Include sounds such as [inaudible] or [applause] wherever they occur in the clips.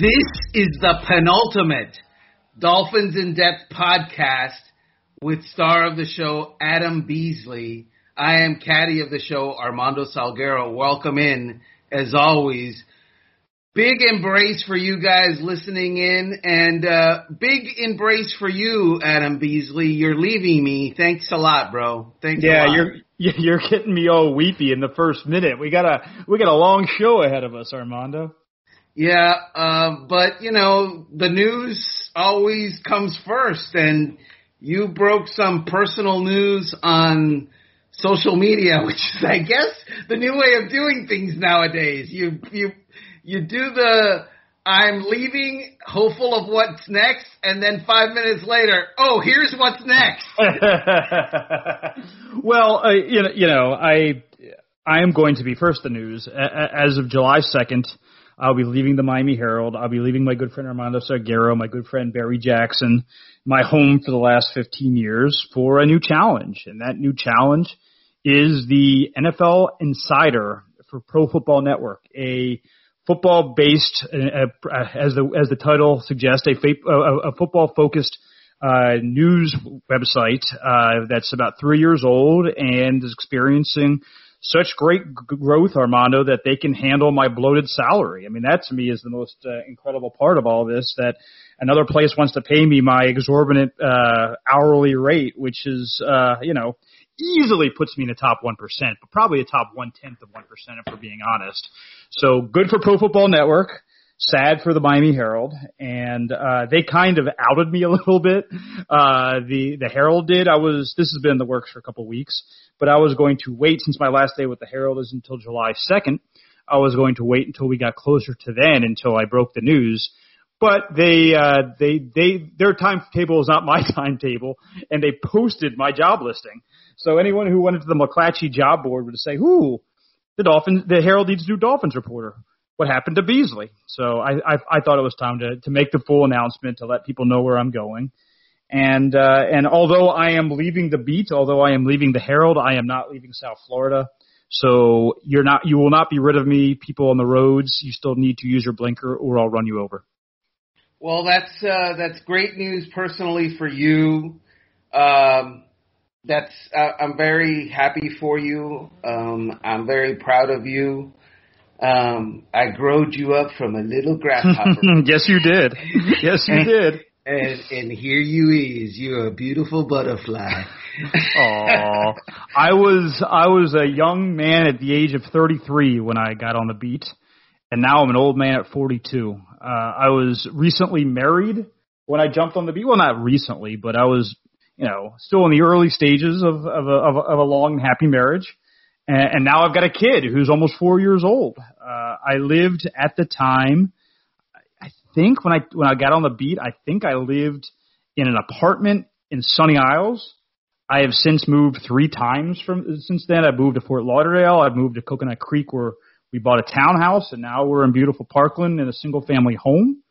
This is the penultimate Dolphins in Depth podcast with star of the show, Adam Beasley. I am caddy of the show, Armando Salguero. Welcome in, as always. Big embrace for you guys listening in, and uh, big embrace for you, Adam Beasley. You're leaving me. Thanks a lot, bro. Thanks. Yeah, you're [laughs] you're getting me all weepy in the first minute. We got a we got a long show ahead of us, Armando. Yeah, uh, but you know the news always comes first, and you broke some personal news on social media, [laughs] which is, I guess, the new way of doing things nowadays. You you you do the I'm leaving, hopeful of what's next, and then five minutes later, oh, here's what's next. [laughs] well, uh, you know, you know, I I am going to be first the news as of July second. I'll be leaving the Miami Herald. I'll be leaving my good friend Armando Salguero, my good friend Barry Jackson, my home for the last 15 years for a new challenge. And that new challenge is the NFL Insider for Pro Football Network, a football based, uh, uh, as the as the title suggests, a, a, a football focused uh, news website uh, that's about three years old and is experiencing such great growth, Armando, that they can handle my bloated salary. I mean, that to me is the most uh, incredible part of all this. That another place wants to pay me my exorbitant uh, hourly rate, which is, uh, you know, easily puts me in the top one percent, but probably a top one tenth of one percent if we're being honest. So good for Pro Football Network. Sad for the Miami Herald, and uh, they kind of outed me a [laughs] little bit. Uh, the the Herald did. I was this has been in the works for a couple of weeks, but I was going to wait since my last day with the Herald is until July second. I was going to wait until we got closer to then until I broke the news. But they uh, they they their timetable is not [laughs] my timetable, and they posted my job listing. So anyone who went into the McClatchy job board would say, "Who the Dolphins, the Herald needs to do Dolphins reporter. What happened to Beasley? So I, I, I thought it was time to, to make the full announcement to let people know where I'm going. And, uh, and although I am leaving the beat, although I am leaving the Herald, I am not leaving South Florida. So you're not, you will not be rid of me. People on the roads, you still need to use your blinker or I'll run you over. Well, that's, uh, that's great news personally for you. Um, that's uh, I'm very happy for you. Um, I'm very proud of you. Um, I growed you up from a little grasshopper. [laughs] yes, you did. Yes, you and, did. And and here you is. You're a beautiful butterfly. [laughs] Aw, I was I was a young man at the age of 33 when I got on the beat, and now I'm an old man at 42. Uh, I was recently married when I jumped on the beat. Well, not recently, but I was you know, still in the early stages of of a, of a, of a long happy marriage, and, and now I've got a kid who's almost four years old. Uh, I lived at the time. I think when I when I got on the beat, I think I lived in an apartment in Sunny Isles. I have since moved three times from since then. I moved to Fort Lauderdale. I've moved to Coconut Creek where we bought a townhouse, and now we're in beautiful Parkland in a single family home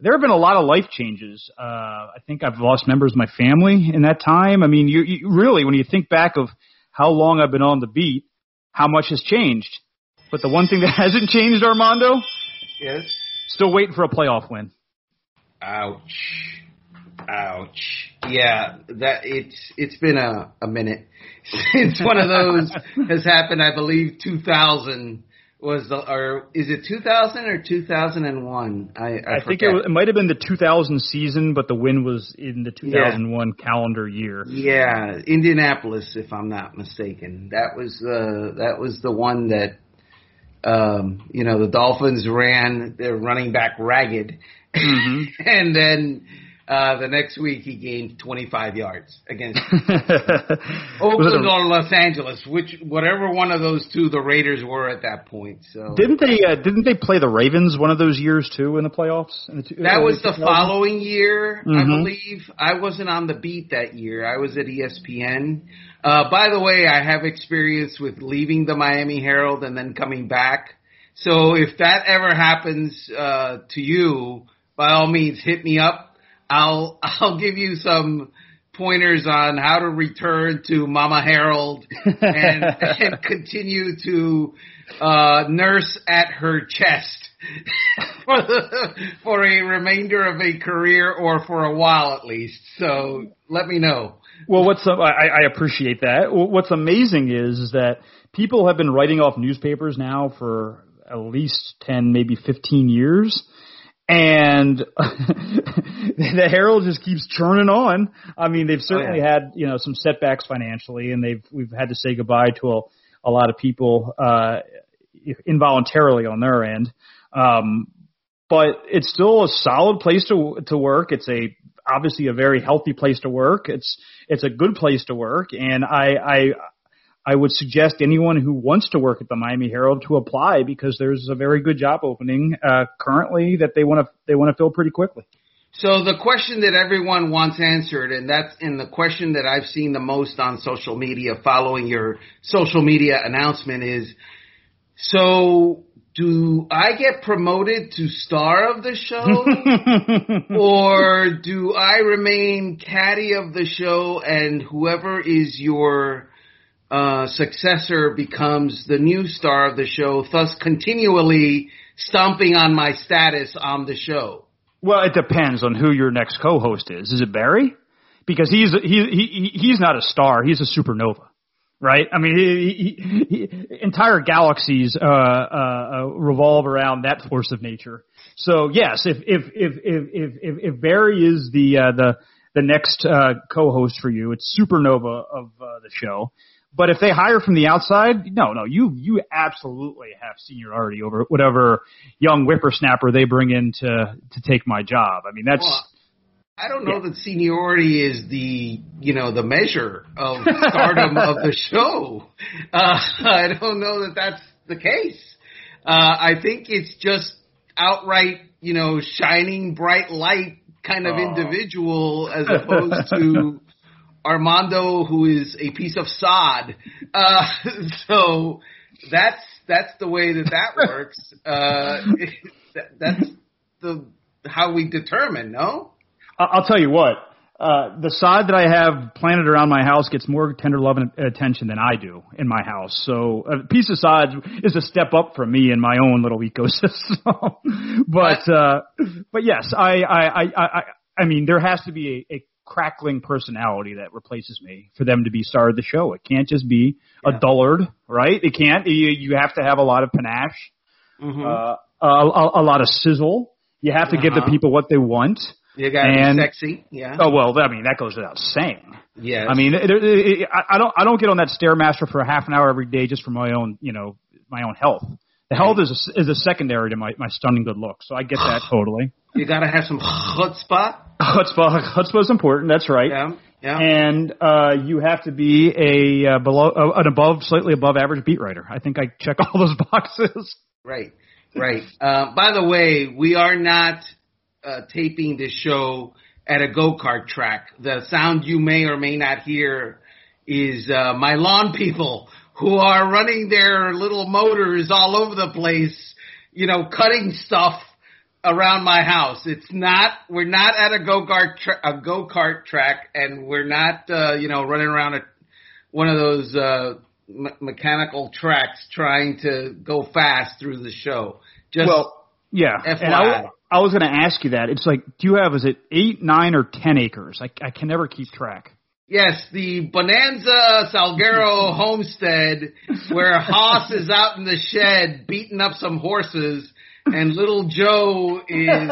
there have been a lot of life changes. Uh, I think I've lost members of my family in that time. I mean, you, you really, when you think back of how long I've been on the beat, how much has changed. But the one thing that [laughs] hasn't changed, Armando, yes, still waiting for a playoff win. Ouch, ouch. Yeah, that it's it's been a a minute [laughs] since one of those [laughs] has happened. I believe 2000 was the or is it 2000 or 2001? I I, I think it, was, it might have been the 2000 season, but the win was in the 2001 yeah. calendar year. Yeah, Indianapolis, if I'm not mistaken. That was the uh, that was the one that um, you know the Dolphins ran their running back ragged, mm-hmm. [laughs] and then uh, the next week he gained 25 yards against [laughs] Oakland or Los Angeles, which whatever one of those two the Raiders were at that point. So didn't they uh, didn't they play the Ravens one of those years too in the playoffs? In the two, that was the following year, mm-hmm. I believe. I wasn't on the beat that year. I was at ESPN. Uh, by the way, I have experience with leaving the Miami Herald and then coming back. So if that ever happens uh, to you, by all means, hit me up I'll [laughs] I'll give you some pointers on how to return to Mama Herald and, [laughs] and continue to uh, nurse at her chest [laughs] for the, for a remainder of a career or for a while at least. So let me know. Well, what's I, I appreciate that. What's amazing is, is that people have been writing off newspapers now for at least ten, maybe fifteen years and [laughs] the Herald just keeps churning on. I mean, they've certainly oh, yeah. had you know some setbacks financially, and they've we've had to say goodbye to a, a lot of people uh, involuntarily on their end. Um, but it's still a solid place to to work. It's a obviously a very healthy place to work. It's it's a good place to work, and I I I would suggest anyone who wants to work at the Miami Herald to apply because there's a very good job opening uh, currently that they want to they want to fill pretty quickly. So the question that everyone wants answered, and that's in the question that I've seen the most on social media following your social media announcement is, so do I get promoted to star of the show? [laughs] or do I remain caddy of the show and whoever is your uh, successor becomes the new star of the show, thus continually stomping on my status on the show. Well, it depends on who your next co-host is. Is it Barry? Because he's he, he he's not a star. He's a supernova, right? I mean, he, he, he, entire galaxies uh, uh, uh, revolve around that force of nature. So yes, if if if if if, if Barry is the uh, the the next uh, co-host for you, it's supernova of uh, the show. But if they hire from the outside, no, no, you you absolutely have seniority over whatever young whippersnapper they bring in to to take my job. I mean, that's. Well, I don't know yeah. that seniority is the you know the measure of stardom of the show. Uh, I don't know that that's the case. Uh, I think it's just outright you know shining bright light kind of oh. individual as opposed to Armando, who is a piece of sod. Uh, [laughs] so that's that's the way that that [laughs] works. Uh, that, that's the how we determine. No, I'll tell you what. Uh, the sod that I have planted around my house gets more tender love and attention than I do in my house. So a piece of sod is a step up for me in my own little ecosystem. [laughs] but, uh, but yes, I, I, I, I, I mean, there has to be a, a crackling personality that replaces me for them to be star of the show. It can't just be yeah. a dullard, right? It can't. You, you have to have a lot of panache, mm-hmm. uh, a, a, lot of sizzle. You have to uh-huh. give the uh-huh. people what they want. You got to be sexy, yeah. Oh well, I mean that goes without saying. Yeah. I mean, it, it, it, I don't, I don't get on that stairmaster for a half an hour every day just for my own, you know, my own health. The health is a, is a secondary to my, my stunning good looks, so I get that [sighs] totally. You got to have some chutzpah. Chutzpah, [laughs] chutzpah is important. That's right. Yeah, yeah. And uh, you have to be a uh, below uh, an above, slightly above average beat writer. I think I check [laughs] all those boxes. Right, right. Uh, by the way, we are not uh, taping this show at a go kart track. The sound you may or may not hear is uh, my lawn people who are running their little motors all over the place, you know, cutting stuff around my house. It's not, we're not at a go-kart, tra- a go-kart track and we're not, uh, you know, running around a, one of those, uh, me- mechanical tracks trying to go fast through the show. Just well, yeah. FYI. And I, I was going to ask you that. It's like, do you have, is it eight, nine, or ten acres? I, I can never keep track. Yes, the Bonanza Salguero [laughs] homestead where Hoss is out in the shed beating up some horses and little Joe is,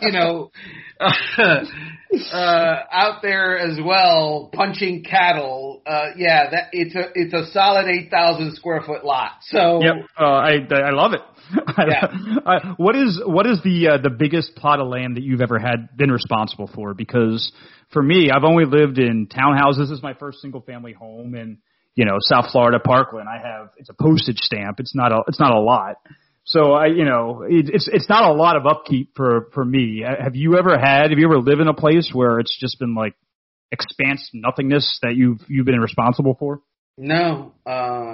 you know, uh, [laughs] uh, out there as well punching cattle. Uh, yeah, that it's a it's a solid eight thousand square foot lot. So yep, uh, I I love it. [laughs] Yeah. uh, what is what is the uh, the biggest plot of land that you've ever had been responsible for? Because for me, I've only lived in townhouses. This is my first single family home in you know South Florida, Parkland. I have it's a postage stamp. It's not a it's not a lot. So I, you know, it, it's it's not a lot of upkeep for for me. Have you ever had? Have you ever lived in a place where it's just been like expanse nothingness that you've you've been responsible for? No, uh,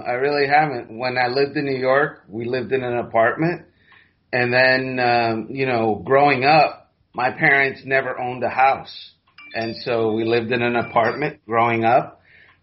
I really haven't. When I lived in New York, we lived in an apartment, and then um, you know, growing up, my parents never owned a house, and so we lived in an apartment growing up.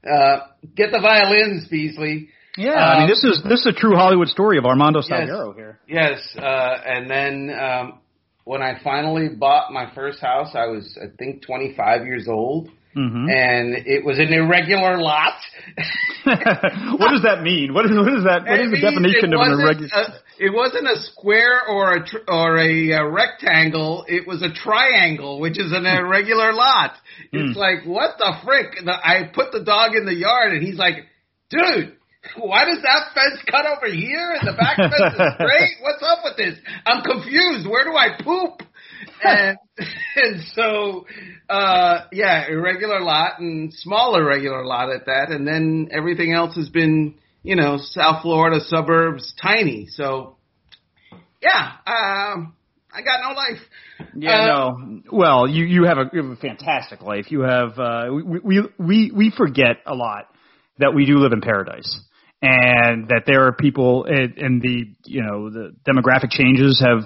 Uh, get the violins, Beasley. Yeah, I mean Um, this is this is a true Hollywood story of Armando Yes. Salguero here. Yes, uh, and then um, when I finally bought my first house, I was I think 25 years old, hmm and it was an irregular lot. [laughs] what does that mean? What is what is that? What is the definition of an irregular? a- it wasn't a square or a tr- or a, uh rectangle. It was a triangle, which is an irregular lot. It's Hmm. like what the frick? The, I put the dog in the yard, and he's like, "Dude, why does that fence cut over here and the back fence is [laughs] straight? What's up with this? I'm confused. Where do I poop?" And [laughs] and so uh yeah, irregular lot and small irregular lot at that, and then everything else has been you know South Florida suburbs, tiny. So yeah, um, I got no life. Yeah, Uh, no. Well, you you have a you have a fantastic life. You have uh we we we we forget a lot that we do live in paradise. And that there are people in, in the you know the demographic changes have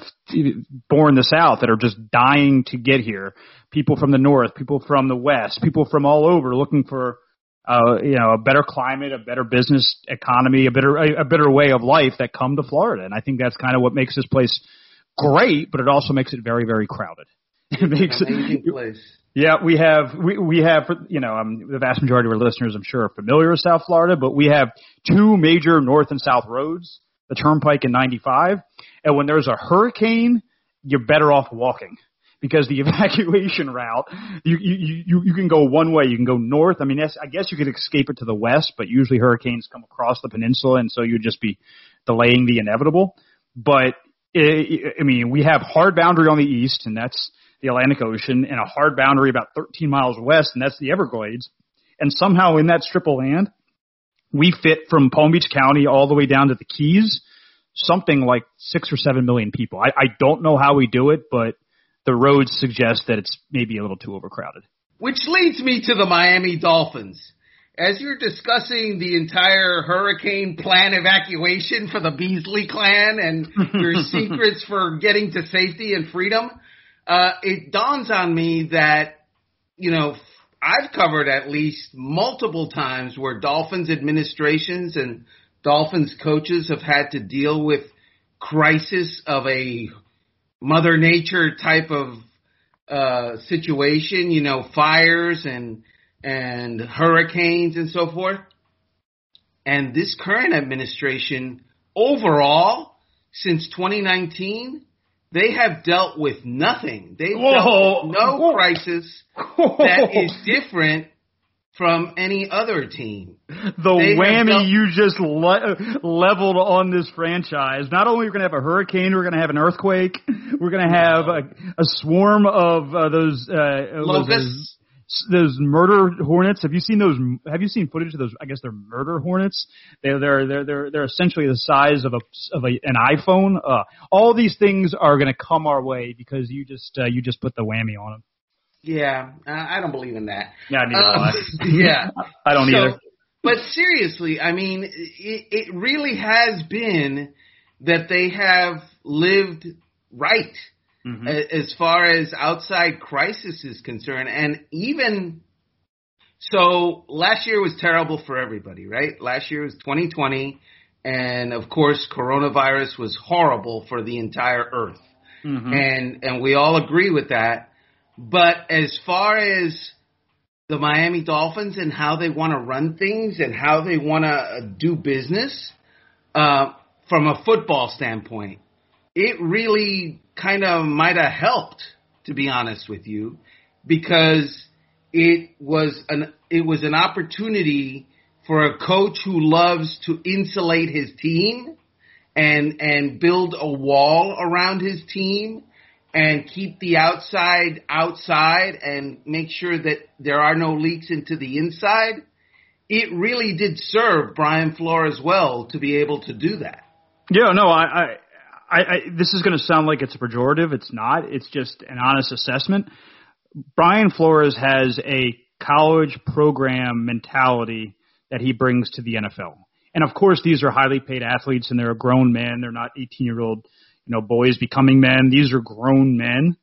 born the South that are just dying to get here. People from the North, people from the West, people from all over looking for uh, you know, a better climate, a better business economy, a better a, a better way of life that come to Florida. And I think that's kind of what makes this place great, but it also makes it very, very crowded. [laughs] It makes Amazing place. Yeah, we have we we have you know um, the vast majority of our listeners I'm sure are familiar with South Florida, but we have two major north and south roads, the Turnpike and 95, and when there's a hurricane, you're better off walking because the [laughs] evacuation route you you you you can go one way, you can go north. I mean, yes, I guess you could escape it to the west, but usually hurricanes come across the peninsula, and so you'd just be delaying the inevitable. But I I mean, we have hard boundary on the east, and that's the Atlantic Ocean, and a hard boundary about 13 miles west, and that's the Everglades. And somehow in that strip of land, we fit from Palm Beach County all the way down to the Keys, something like six or seven million people. I, I don't know how we do it, but the roads suggest that it's maybe a little too overcrowded. Which leads me to the Miami Dolphins. As you're discussing the entire hurricane plan evacuation for the Beasley clan and your [laughs] secrets for getting to safety and freedom, uh, it dawns on me that, you know, I've covered at least multiple times where Dolphins administrations and Dolphins coaches have had to deal with crisis of a mother nature type of uh, situation, you know, fires and and hurricanes and so forth. And this current administration, overall, since 2019, they have dealt with nothing. They've dealt with no crisis that is different from any other team. the They whammy dealt- you just le- leveled on this franchise. Not only are we going to have a hurricane, we're going to have an earthquake. We're going to have a, a swarm of uh, those uh? Locusts. Those murder hornets. Have you seen those? Have you seen footage of those? I guess they're murder hornets. They're they're they're they're, they're essentially the size of a of a, an iPhone. Uh, all these things are going to come our way because you just uh, you just put the whammy on them. Yeah, I I don't believe in that. Yeah, neither do Um, I. [laughs] yeah. I don't So- either. But seriously, I mean, it, it really has been that they have lived right Mhm. as far as outside crisis is concerned. And even so, last year was terrible for everybody, right? Last year was 2020. And of course, coronavirus was horrible for the entire earth. Mhm. And, and we all agree with that. But as far as the Miami Dolphins and how they want to run things and how they want to do business, uh, from a football standpoint, it really kind of might have helped, to be honest with you, because it was an it was an opportunity for a coach who loves to insulate his team and and build a wall around his team and keep the outside outside and make sure that there are no leaks into the inside. It really did serve Brian Flores well to be able to do that. Yeah, no, I, I, I, I this is going to sound like it's a pejorative. It's not. It's just an honest assessment. Brian Flores has a college program mentality that he brings to the NFL. And of course, these are highly paid athletes and they're grown men. They're not 18 year old, you know, boys becoming men. These are grown men.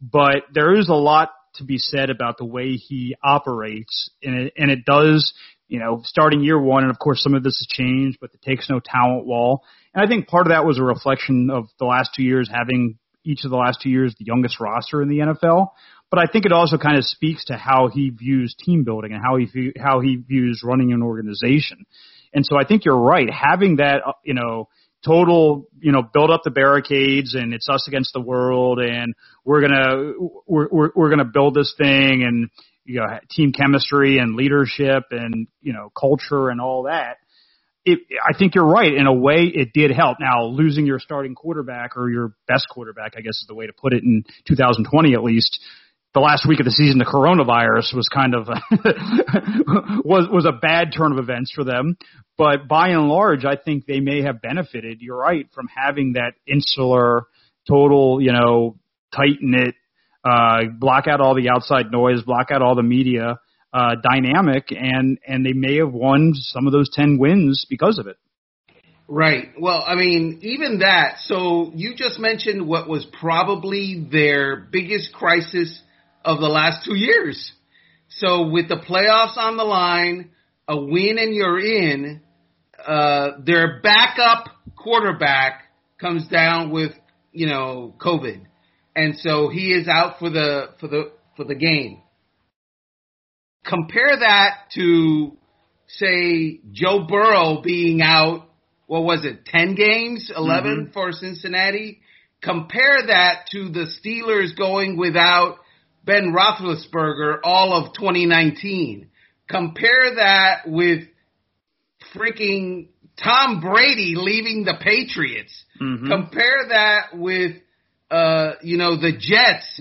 But there is a lot to be said about the way he operates, and it, and it does, you know, starting year one, and of course some of this has changed, but it takes no talent wall. And I think part of that was a reflection of the last two years having each of the last two years the youngest roster in the NFL. But I think it also kind of speaks to how he views team building and how he how he views running an organization. And so I think you're right. Having that, uh, you know, total, you know, build up the barricades and it's us against the world and we're gonna we're we're, we're gonna build this thing and you know team chemistry and leadership and you know culture and all that. It, I think you're right. In a way, it did help. Now, losing your starting quarterback or your best quarterback, I guess is the way to put it in 2020 at least, the last week of the season, the coronavirus was kind of [laughs] was was a bad turn of events for them. But by and large, I think they may have benefited. You're right from having that insular, total, you know, tight knit, uh, block out all the outside noise, block out all the media uh, dynamic, and and they may have won some of those ten wins because of it. Right. Well, I mean, even that. So you just mentioned what was probably their biggest crisis of the last two years. So with the playoffs on the line, a win and you're in, uh, their backup quarterback comes down with, you know, COVID. And so he is out for the, for the, for the game. Compare that to, say, Joe Burrow being out, what was it, 10 games, 11 mm-hmm. for Cincinnati? Compare that to the Steelers going without Ben Roethlisberger all of 2019. Compare that with freaking Tom Brady leaving the Patriots. Mm-hmm. Compare that with, uh, you know, the Jets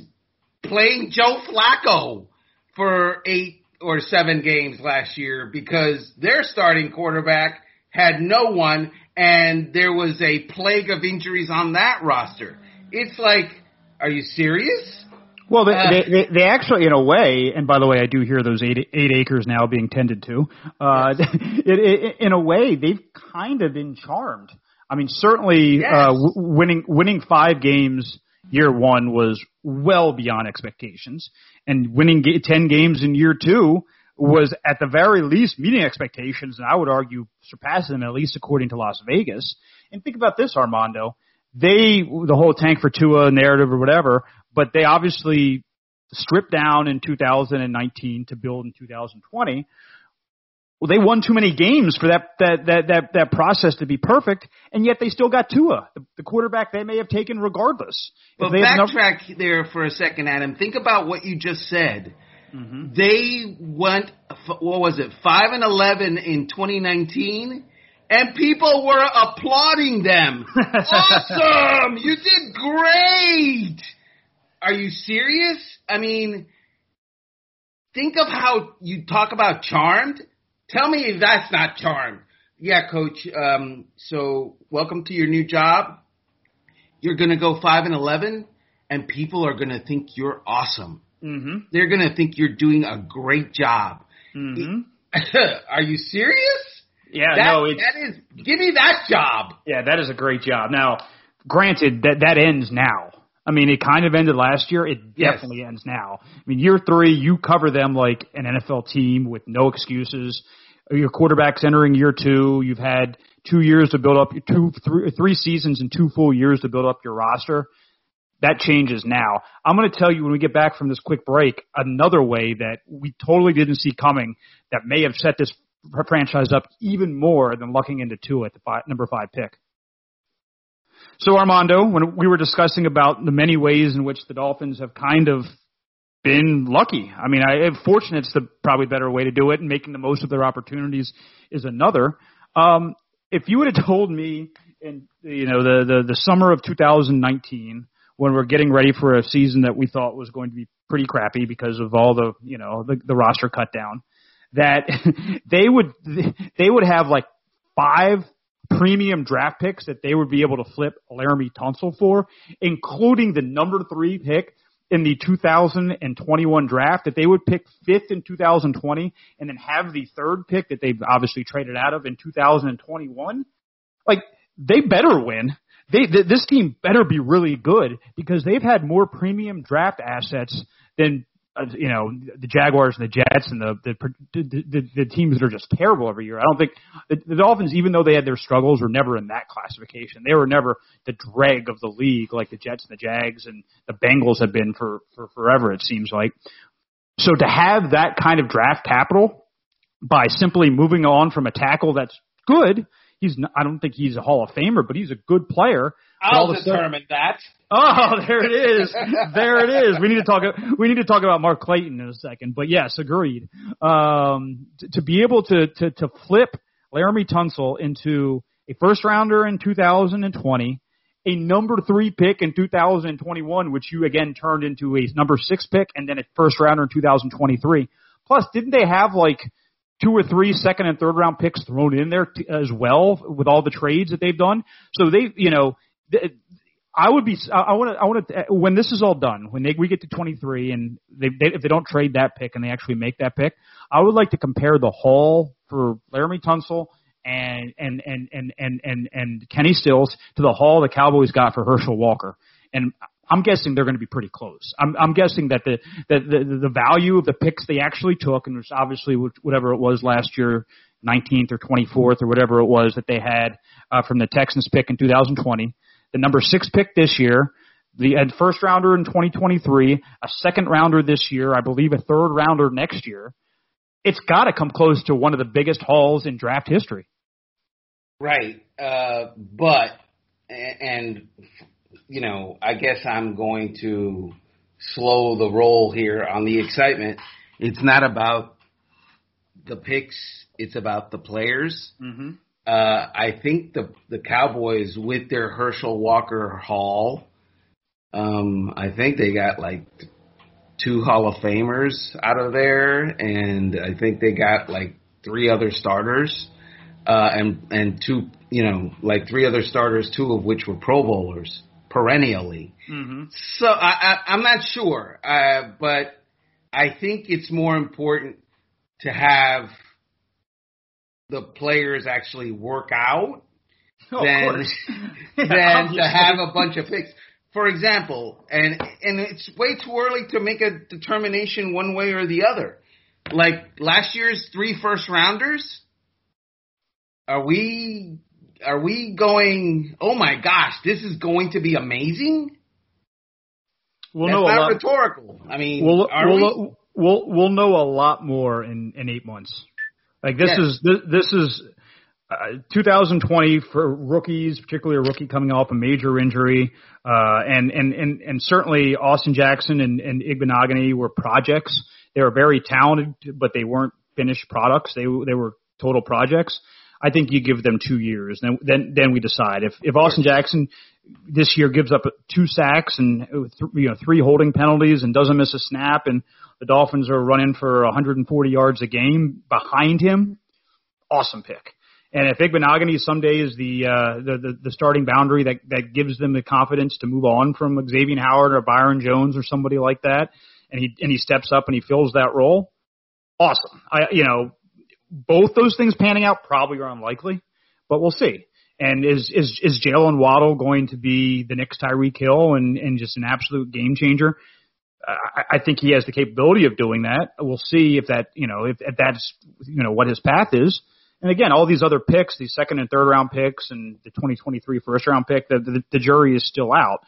playing Joe Flacco for eight or seven games last year because their starting quarterback had no one and there was a plague of injuries on that roster. It's like, are you serious? Well, they, uh, they, they, they actually, in a way, and by the way, I do hear those eight eight acres now being tended to. Uh, yes. [laughs] it, it, in a way, they've kind of been charmed. I mean, certainly yes. uh, w- winning winning five games year one was well beyond expectations, and winning ten games in year two was at the very least meeting expectations, and I would argue surpassing them at least according to Las Vegas. And think about this, Armando. They the whole tank for Tua narrative or whatever but they obviously stripped down in 2019 to build in 2020. Well, they won too many games for that that that that, that process to be perfect, and yet they still got Tua, the, the quarterback they may have taken regardless. But backtrack enough- there for a second, Adam. Think about what you just said. Mm-hmm. They went, what was it, five and eleven in 2019, and people were applauding them. [laughs] awesome! You did great are you serious? I mean, think of how you talk about charmed. Tell me if that's not charmed. Yeah, coach. Um, so welcome to your new job. You're gonna go five and eleven, and people are gonna think you're awesome. Mm-hmm. They're gonna think you're doing a great job. Mm-hmm. [laughs] are you serious? Yeah, that, no, that is. Give me that job. Yeah, that is a great job. Now, granted, that that ends now. I mean, it kind of ended last year. It definitely yes. ends now. I mean, year three, you cover them like an NFL team with no excuses. Your quarterback's entering year two. You've had two years to build up your two, three, three seasons and two full years to build up your roster. That changes now. I'm going to tell you when we get back from this quick break another way that we totally didn't see coming that may have set this franchise up even more than lucking into two at the five, number five pick. So Armando, when we were discussing about the many ways in which the Dolphins have kind of been lucky. I mean, I am fortunate is the probably better way to do it, and making the most of their opportunities is another. Um, if you would have told me in you know the, the the summer of 2019 when we're getting ready for a season that we thought was going to be pretty crappy because of all the you know the, the roster cut down, that [laughs] they would they would have like five premium draft picks that they would be able to flip Laremy Tunsil for, including the number three pick in the 2021 draft that they would pick fifth in 2020 and then have the third pick that they've obviously traded out of in 2021. Like they better win. They th- this team better be really good because they've had more premium draft assets than Uh, you know the Jaguars and the Jets and the the, the the teams that are just terrible every year. I don't think the, the Dolphins, even though they had their struggles, were never in that classification. They were never the drag of the league like the Jets and the Jags and the Bengals have been for for forever. It seems like. So to have that kind of draft capital by simply moving on from a tackle that's good, he's not, I don't think he's a Hall of Famer, but he's a good player. I'll determine that. [laughs] Oh, there it is. there it is. We need to talk. We need to talk about Mark Clayton in a second. But yes, agreed. Um, to, to be able to to to flip Laremy Tunsil into a first rounder in 2020, a number three pick in 2021, which you again turned into a number six pick, and then a first rounder in 2023. Plus, didn't they have like two or three second and third round picks thrown in there t- as well with all the trades that they've done? So they, you know. I would be. I want to. I want to. When this is all done, when they, we get to 23, and they, they, if they don't trade that pick and they actually make that pick, I would like to compare the haul for Laremy Tunsil and and and and and and, and Kenny Stills to the haul the Cowboys got for Herschel Walker. And I'm guessing they're going to be pretty close. I'm, I'm guessing that the, that the the value of the picks they actually took, and was obviously whatever it was last year, 19th or 24th or whatever it was that they had uh, from the Texans pick in 2020 the number six pick this year, the first rounder in 2023, a second rounder this year, I believe a third rounder next year. It's got to come close to one of the biggest hauls in draft history. Right. Uh, but, and, you know, I guess I'm going to slow the roll here on the excitement. It's not about the picks, it's about the players. Mm-hmm. Uh, I think the the Cowboys with their Herschel Walker haul, um, I think they got like two Hall of Famers out of there, and I think they got like three other starters, uh, and and two, you know, like three other starters, two of which were Pro Bowlers perennially. Mm-hmm. So I, I, I'm not sure, uh, but I think it's more important to have the players actually work out oh, than [laughs] [laughs] than to have a bunch of picks. For example, and and it's way too early to make a determination one way or the other. Like last year's three first rounders, are we are we going? Oh my gosh, this is going to be amazing. We'll That's know not a lot. rhetorical. I mean, We'll we'll, we? we'll we'll know a lot more in in eight months. Like this Yes. is this, this is uh, 2020 for rookies, particularly a rookie coming off a major injury, uh, and and and and certainly Austin Jackson and and Igbinoghene were projects. They were very talented, but they weren't finished products. They they were total projects. I think you give them two years, then then then we decide if if Austin Jackson this year gives up two sacks and uh, you know three holding penalties and doesn't miss a snap and the Dolphins are running for 140 yards a game behind him. Awesome pick. And if Igbinoghene someday is the, uh, the, the, the starting boundary that, that gives them the confidence to move on from Xavier Howard or Byron Jones or somebody like that, and he, and he steps up and he fills that role, awesome. I, you know, both those things panning out probably are unlikely, but we'll see. And is, is, is Jaylen Waddle going to be the next Tyreek Hill and, and just an absolute game changer? I, I think he has the capability of doing that. We'll see if that, you know, if, if that's, you know, what his path is. And again, all these other picks, these second and third round picks and the 2023 first round pick, the, the, the jury is still out.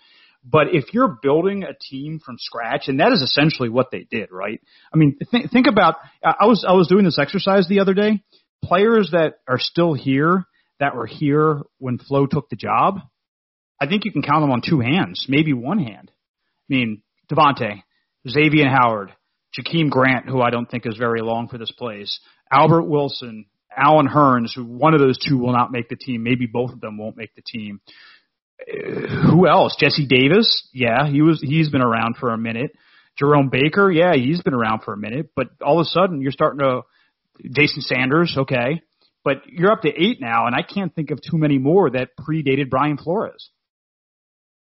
But if you're building a team from scratch, and that is essentially what they did, right? I mean, th- think about, I was, I was doing this exercise the other day. Players that are still here, that were here when Flo took the job, I think you can count them on two hands, maybe one hand. I mean, DeVante, Xavier Howard, Jakeem Grant, who I don't think is very long for this place, Albert Wilson, Allen Hurns, who one of those two will not make the team. Maybe both of them won't make the team. Uh, who else? Jesse Davis, yeah, he was he's been around for a minute. Jerome Baker, yeah, he's been around for a minute, but all of a sudden you're starting to Jason Sanders, okay, but you're up to eight now, and I can't think of too many more that predated Brian Flores.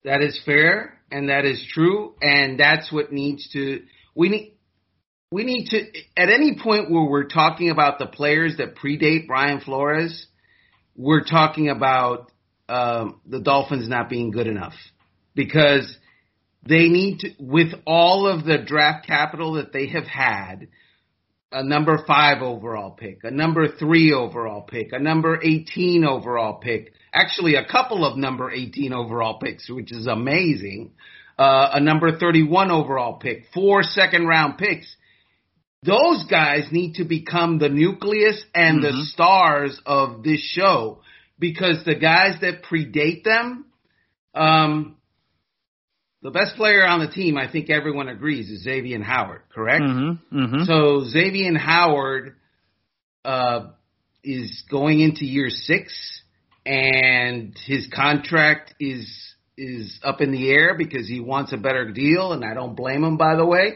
That is fair and that is true and that's what needs to we need we need to at any point where we're talking about the players that predate Brian Flores, we're talking about um, the Dolphins not being good enough because they need to, with all of the draft capital that they have had, a number five overall pick, a number three overall pick, a number 18 overall pick, actually a couple of number 18 overall picks, which is amazing, uh, a number 31 overall pick, four second round picks. Those guys need to become the nucleus and mm-hmm. the stars of this show because the guys that predate them, um, the best player on the team, I think everyone agrees, is Xavier Howard, correct? Mm-hmm, mm-hmm. So Xavier Howard uh, is going into year six, and his contract is is up in the air because he wants a better deal, and I don't blame him, by the way.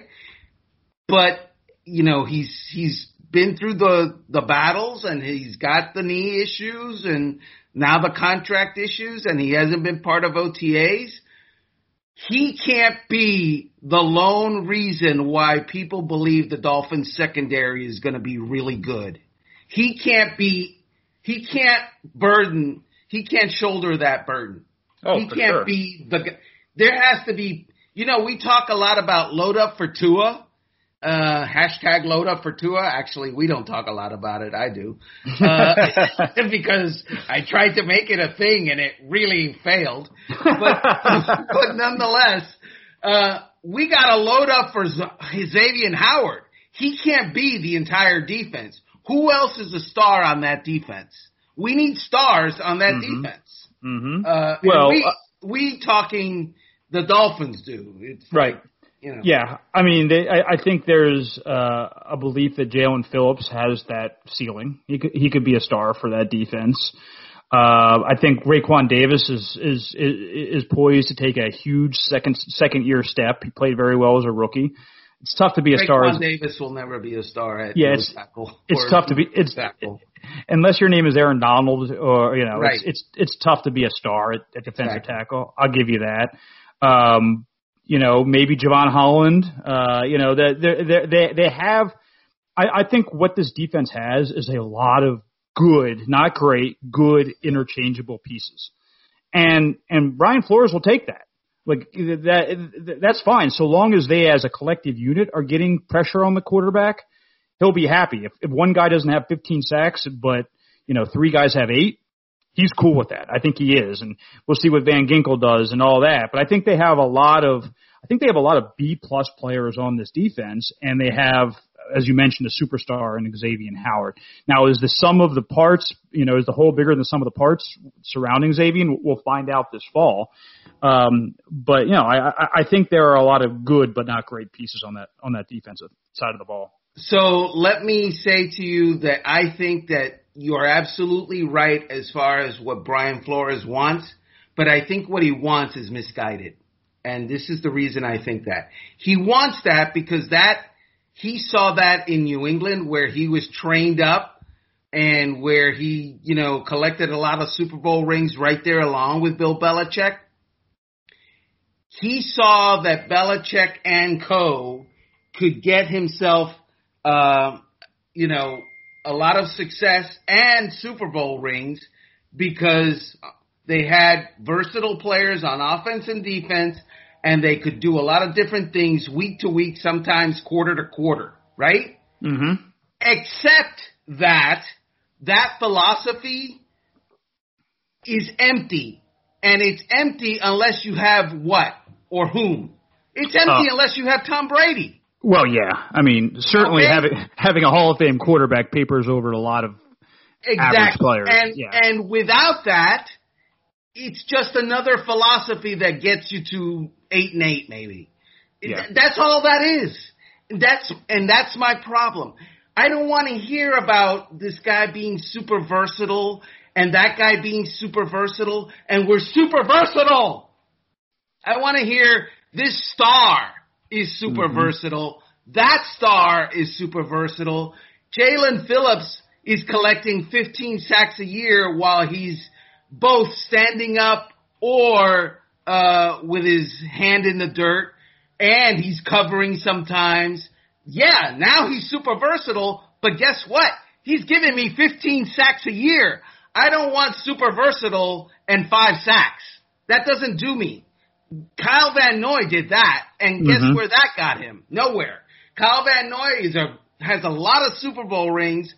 But you know, he's he's been through the the battles, and he's got the knee issues, and now the contract issues, and he hasn't been part of OTAs he can't be the lone reason why people believe the Dolphins secondary is going to be really good. He can't be, he can't burden, he can't shoulder that burden. Oh, he can't sure. be the, there has to be, you know, we talk a lot about load up for Tua uh, hashtag load up for Tua. Actually, we don't talk a lot about it. I do. [laughs] Uh, [laughs] because I tried to make it a thing and it really failed. But, [laughs] but nonetheless, uh, we got to load up for Xavier Howard. He can't be the entire defense. Who else is a star on that defense? We need stars on that mm-hmm. defense. Mm-hmm. Uh, well, we, uh, we talking the Dolphins do. It's right. Like, you know. Yeah, I mean, they, I, I think there's uh, a belief that Jaelan Phillips has that ceiling. He could, he could be a star for that defense. Uh, I think Raekwon Davis is, is is is poised to take a huge second second year step. He played very well as a rookie. It's tough to be a Raekwon star. As, Davis will never be a star at yeah, it's, tackle. It's tough to be. It's tackle. unless your name is Aaron Donald or you know, right. it's, it's it's tough to be a star at, at defensive exactly. tackle. I'll give you that. Um, you know, maybe Jevon Holland. Uh, you know, they they they they have. I, I think what this defense has is a lot of good, not great, good interchangeable pieces, and and Brian Flores will take that. Like that, that's fine so long as they, as a collective unit, are getting pressure on the quarterback. He'll be happy if, if one guy doesn't have 15 sacks, but you know three guys have eight he's cool with that. I think he is, and we'll see what Van Ginkel does and all that. But I think they have a lot of, I think they have a lot of B plus players on this defense, and they have, as you mentioned, a superstar in Xavier Howard. Now, is the sum of the parts, you know, is the whole bigger than the sum of the parts surrounding Xavier? We'll find out this fall. Um, but you know, I, I think there are a lot of good but not great pieces on that on that defensive side of the ball. So let me say to you that I think that you're absolutely right as far as what Brian Flores wants, but I think what he wants is misguided. And this is the reason I think that. He wants that because that, he saw that in New England where he was trained up and where he, you know, collected a lot of Super Bowl rings right there along with Bill Belichick. He saw that Belichick and co could get himself uh, you know, a lot of success and Super Bowl rings because they had versatile players on offense and defense and they could do a lot of different things week to week, sometimes quarter to quarter, right? Mm-hmm. Except that that philosophy is empty. And it's empty unless you have what or whom. It's empty uh, unless you have Tom Brady. Well, yeah. I mean, certainly Okay. having having a Hall of Fame quarterback papers over a lot of Exactly. average players. And yeah. and without that, it's just another philosophy that gets you to eight and eight, maybe. Yeah. That's all that is. That's and that's my problem. I don't want to hear about this guy being super versatile and that guy being super versatile and we're super versatile. I want to hear this star is super Mhm. versatile. That star is super versatile. Jaelan Phillips is collecting 15 sacks a year while he's both standing up or uh, with his hand in the dirt, and he's covering sometimes. Yeah, now he's super versatile, but guess what? He's giving me 15 sacks a year. I don't want super versatile and five sacks. That doesn't do me. Kyle Van Noy did that, and guess mm-hmm. where that got him? Nowhere. Kyle Van Noy is a has a lot of Super Bowl rings,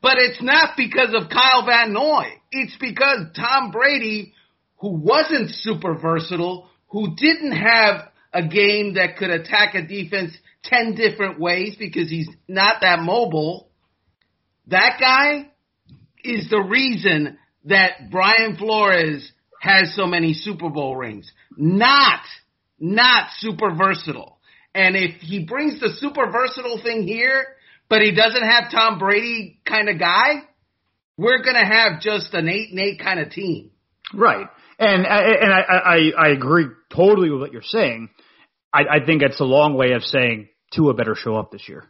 but it's not because of Kyle Van Noy. It's because Tom Brady, who wasn't super versatile, who didn't have a game that could attack a defense 10 different ways because he's not that mobile, that guy is the reason that Brian Flores has so many Super Bowl rings. Not, not super versatile. And if he brings the super versatile thing here, but he doesn't have Tom Brady kind of guy, we're going to have just an eight and eight kind of team. Right. And, uh, and I, I, I agree totally with what you're saying. I, I think it's a long way of saying Tua better show up this year.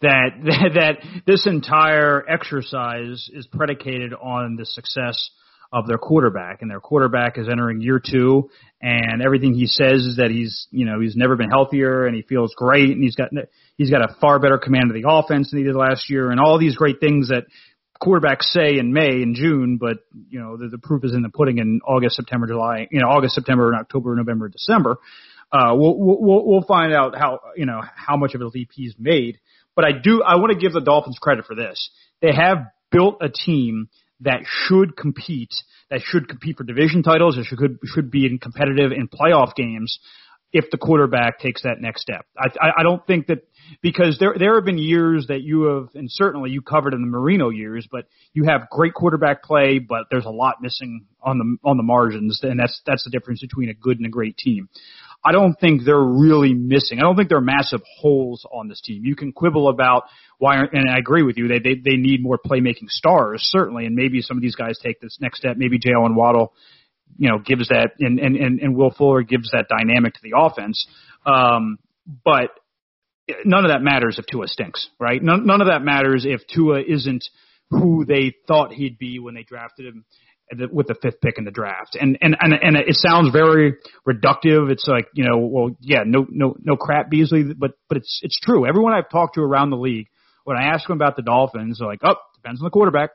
That, that, [laughs] that this entire exercise is predicated on the success of their quarterback, and their quarterback is entering year two, and everything he says is that he's, you know, he's never been healthier, and he feels great, and he's got he's got a far better command of the offense than he did last year, and all these great things that quarterbacks say in May and June, but you know the, the proof is in the pudding in August, September, July, you know August, September, and October, November, December. Uh, we'll, we'll we'll find out how you know how much of a leap he's made. But I do I want to give the Dolphins credit for this. They have built a team that should compete, that should compete for division titles, that should should be in competitive in playoff games if the quarterback takes that next step. I, I, I don't think that because there there have been years that you have, and certainly you covered in the Marino years, but you have great quarterback play, but there's a lot missing on the on the margins, and that's that's the difference between a good and a great team. I don't think they're really missing. I don't think there are massive holes on this team. You can quibble about why, and I agree with you. They they they need more playmaking stars certainly, and maybe some of these guys take this next step. Maybe Jaylen Waddle, you know, gives that, and and and, and Will Fuller gives that dynamic to the offense. Um, but none of that matters if Tua stinks, right? None, none of that matters if Tua isn't who they thought he'd be when they drafted him with the fifth pick in the draft. And and and and it sounds very reductive. It's like you know, well, yeah, no no no crap Beasley, but but it's it's true. Everyone I've talked to around the league, when I ask them about the Dolphins, they're like, oh, depends on the quarterback.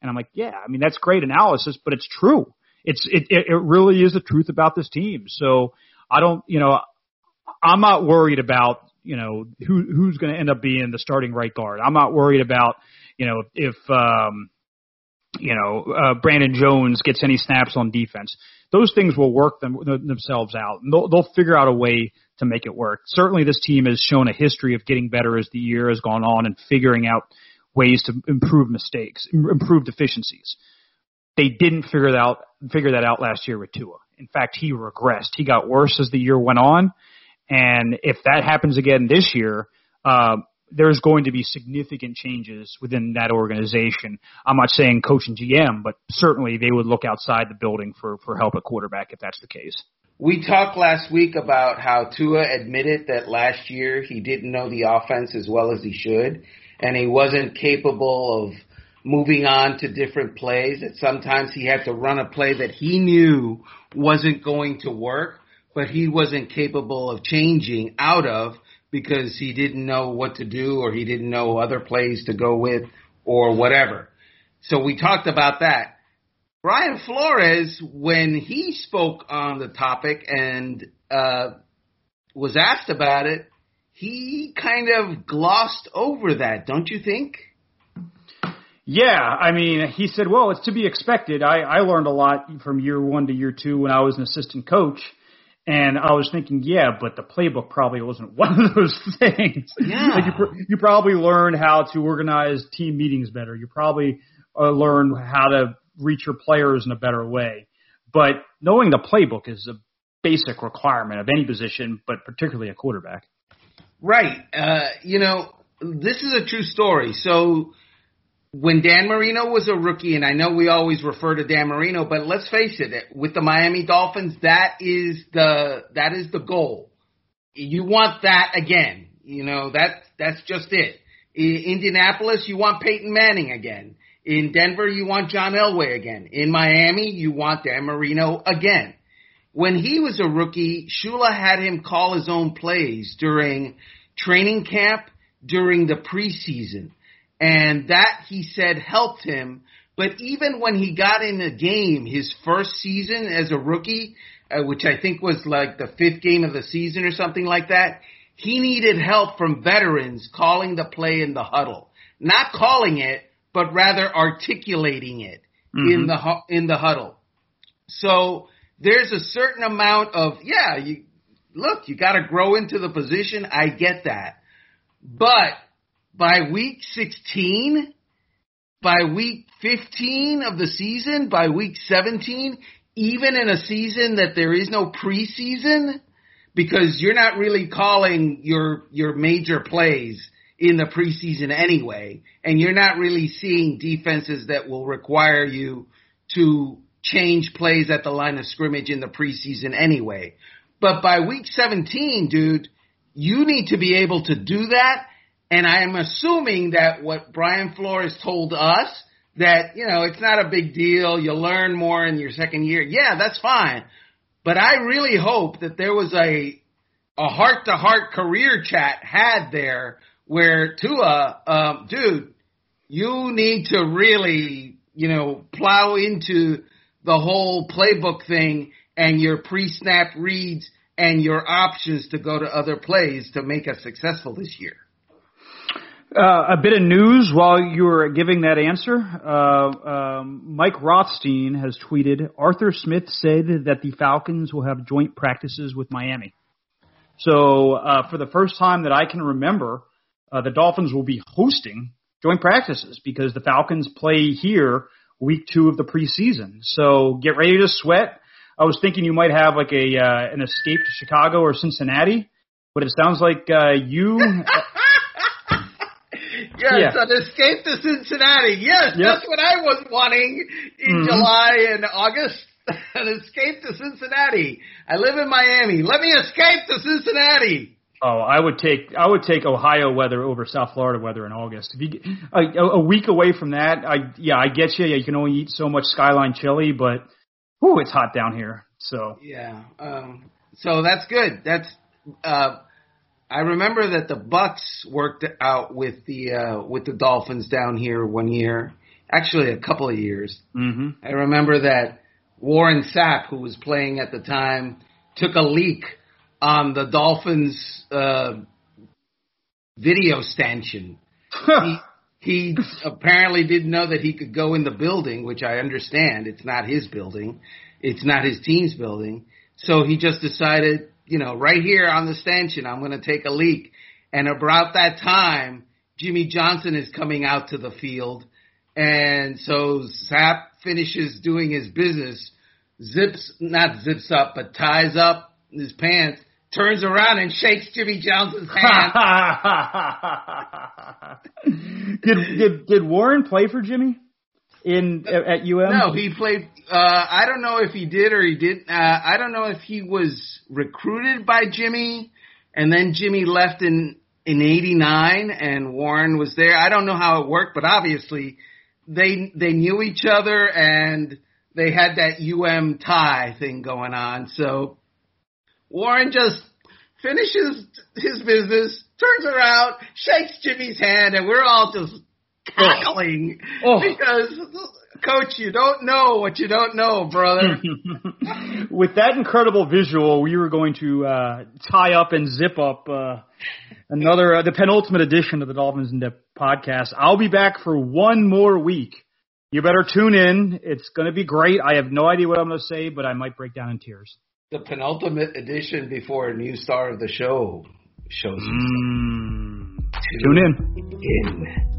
And I'm like, yeah, I mean that's great analysis, but it's true. It's it it, really is the truth about this team. So I don't, you know, I'm not worried about you know who who's going to end up being the starting right guard. I'm not worried about you know if um you know, uh, Brandon Jones gets any snaps on defense. Those things will work them, themselves out. They'll, they'll figure out a way to make it work. Certainly, this team has shown a history of getting better as the year has gone on and figuring out ways to improve mistakes, improve deficiencies. They didn't figure that out, figure that out last year with Tua. In fact, he regressed. He got worse as the year went on. And if that happens again this year, uh, there's going to be significant changes within that organization. I'm not saying coach and GM, but certainly they would look outside the building for, for help at quarterback if that's the case. We talked last week about how Tua admitted that last year he didn't know the offense as well as he should, and he wasn't capable of moving on to different plays. That sometimes he had to run a play that he knew wasn't going to work, but he wasn't capable of changing out of because he didn't know what to do or he didn't know other plays to go with or whatever. So we talked about that. Brian Flores, when he spoke on the topic and uh, was asked about it, he kind of glossed over that, don't you think? Yeah, I mean, he said, well, it's to be expected. I, I learned a lot from year one to year two when I was an assistant coach. And I was thinking, yeah, but the playbook probably wasn't [laughs] one of those things. Yeah. like you, you probably learned how to organize team meetings better. You probably uh, learned how to reach your players in a better way. But knowing the playbook is a basic requirement of any position, but particularly a quarterback. Right. Uh, you know, this is a true story. So when Dan Marino was a rookie, and I know we always refer to Dan Marino, but let's face it, with the Miami Dolphins, that is the that is the goal. You want that again. You know that that's just it. In Indianapolis, you want Peyton Manning again. In Denver, you want John Elway again. In Miami, you want Dan Marino again. When he was a rookie, Shula had him call his own plays during training camp, during the preseason and that he said helped him. But even when he got in a game, his first season as a rookie, uh, which I think was like the fifth game of the season or something like that. He needed help from veterans calling the play in the huddle, not calling it, but rather articulating it mm-hmm. in the in the huddle. So there's a certain amount of yeah, you look, you got to grow into the position. I get that, but by week 16, by week 15 of the season, by week 17, even in a season that there is no preseason, because you're not really calling your your major plays in the preseason anyway, and you're not really seeing defenses that will require you to change plays at the line of scrimmage in the preseason anyway. But by week 17, dude, you need to be able to do that. And I am assuming that what Brian Flores told us that, you know, it's not a big deal. You learn more in your second year. Yeah, that's fine. But I really hope that there was a, a heart to heart career chat had there where Tua, um, dude, you need to really, you know, plow into the whole playbook thing and your pre-snap reads and your options to go to other plays to make us successful this year. Uh, a bit of news while you were giving that answer. Uh, um, Mike Rothstein has tweeted, Arthur Smith said that the Falcons will have joint practices with Miami. So uh, for the first time that I can remember, uh, the Dolphins will be hosting joint practices because the Falcons play here week two of the preseason. So get ready to sweat. I was thinking you might have like a uh, an escape to Chicago or Cincinnati, but it sounds like uh, you. [laughs] yes, yeah. an escape to Cincinnati. Yes, yep. that's what I was wanting in mm-hmm. July and August. [laughs] an escape to Cincinnati. I live in Miami. Let me escape to Cincinnati. Oh, I would take I would take Ohio weather over South Florida weather in August. If you a, a week away from that, I yeah, I get you. Yeah, you can only eat so much skyline chili, but whoo, it's hot down here. So yeah, um, so that's good. That's uh, I remember that the Bucs worked out with the uh, with the Dolphins down here one year, actually a couple of years. Mm-hmm. I remember that Warren Sapp, who was playing at the time, took a leak on the Dolphins uh, video stanchion. he, he apparently didn't know that he could go in the building, which I understand. It's not his building. It's not his team's building. So he just decided, you know, right here on the stanchion, I'm going to take a leak. And about that time, Jimmy Johnson is coming out to the field. And so Sapp finishes doing his business, zips, not zips up, but ties up his pants turns around and shakes Jimmy Johnson's hand. [laughs] did, did did Warren play for Jimmy in at UM? No, he played. Uh, I don't know if he did or he didn't. Uh, I don't know if he was recruited by Jimmy, and then Jimmy left in in '89, and Warren was there. I don't know how it worked, but obviously they they knew each other and they had that UM tie thing going on. So Warren just finishes his business, turns around, shakes Jimmy's hand, and we're all just cackling oh. because coach, you don't know what you don't know, brother. [laughs] With that incredible visual, we were going to uh, tie up and zip up uh, another uh, the penultimate edition of the Dolphins in Depth podcast. I'll be back for one more week. You better tune in. It's going to be great. I have no idea what I'm going to say, but I might break down in tears the penultimate edition before a new star of the show shows mm. Tune in. In.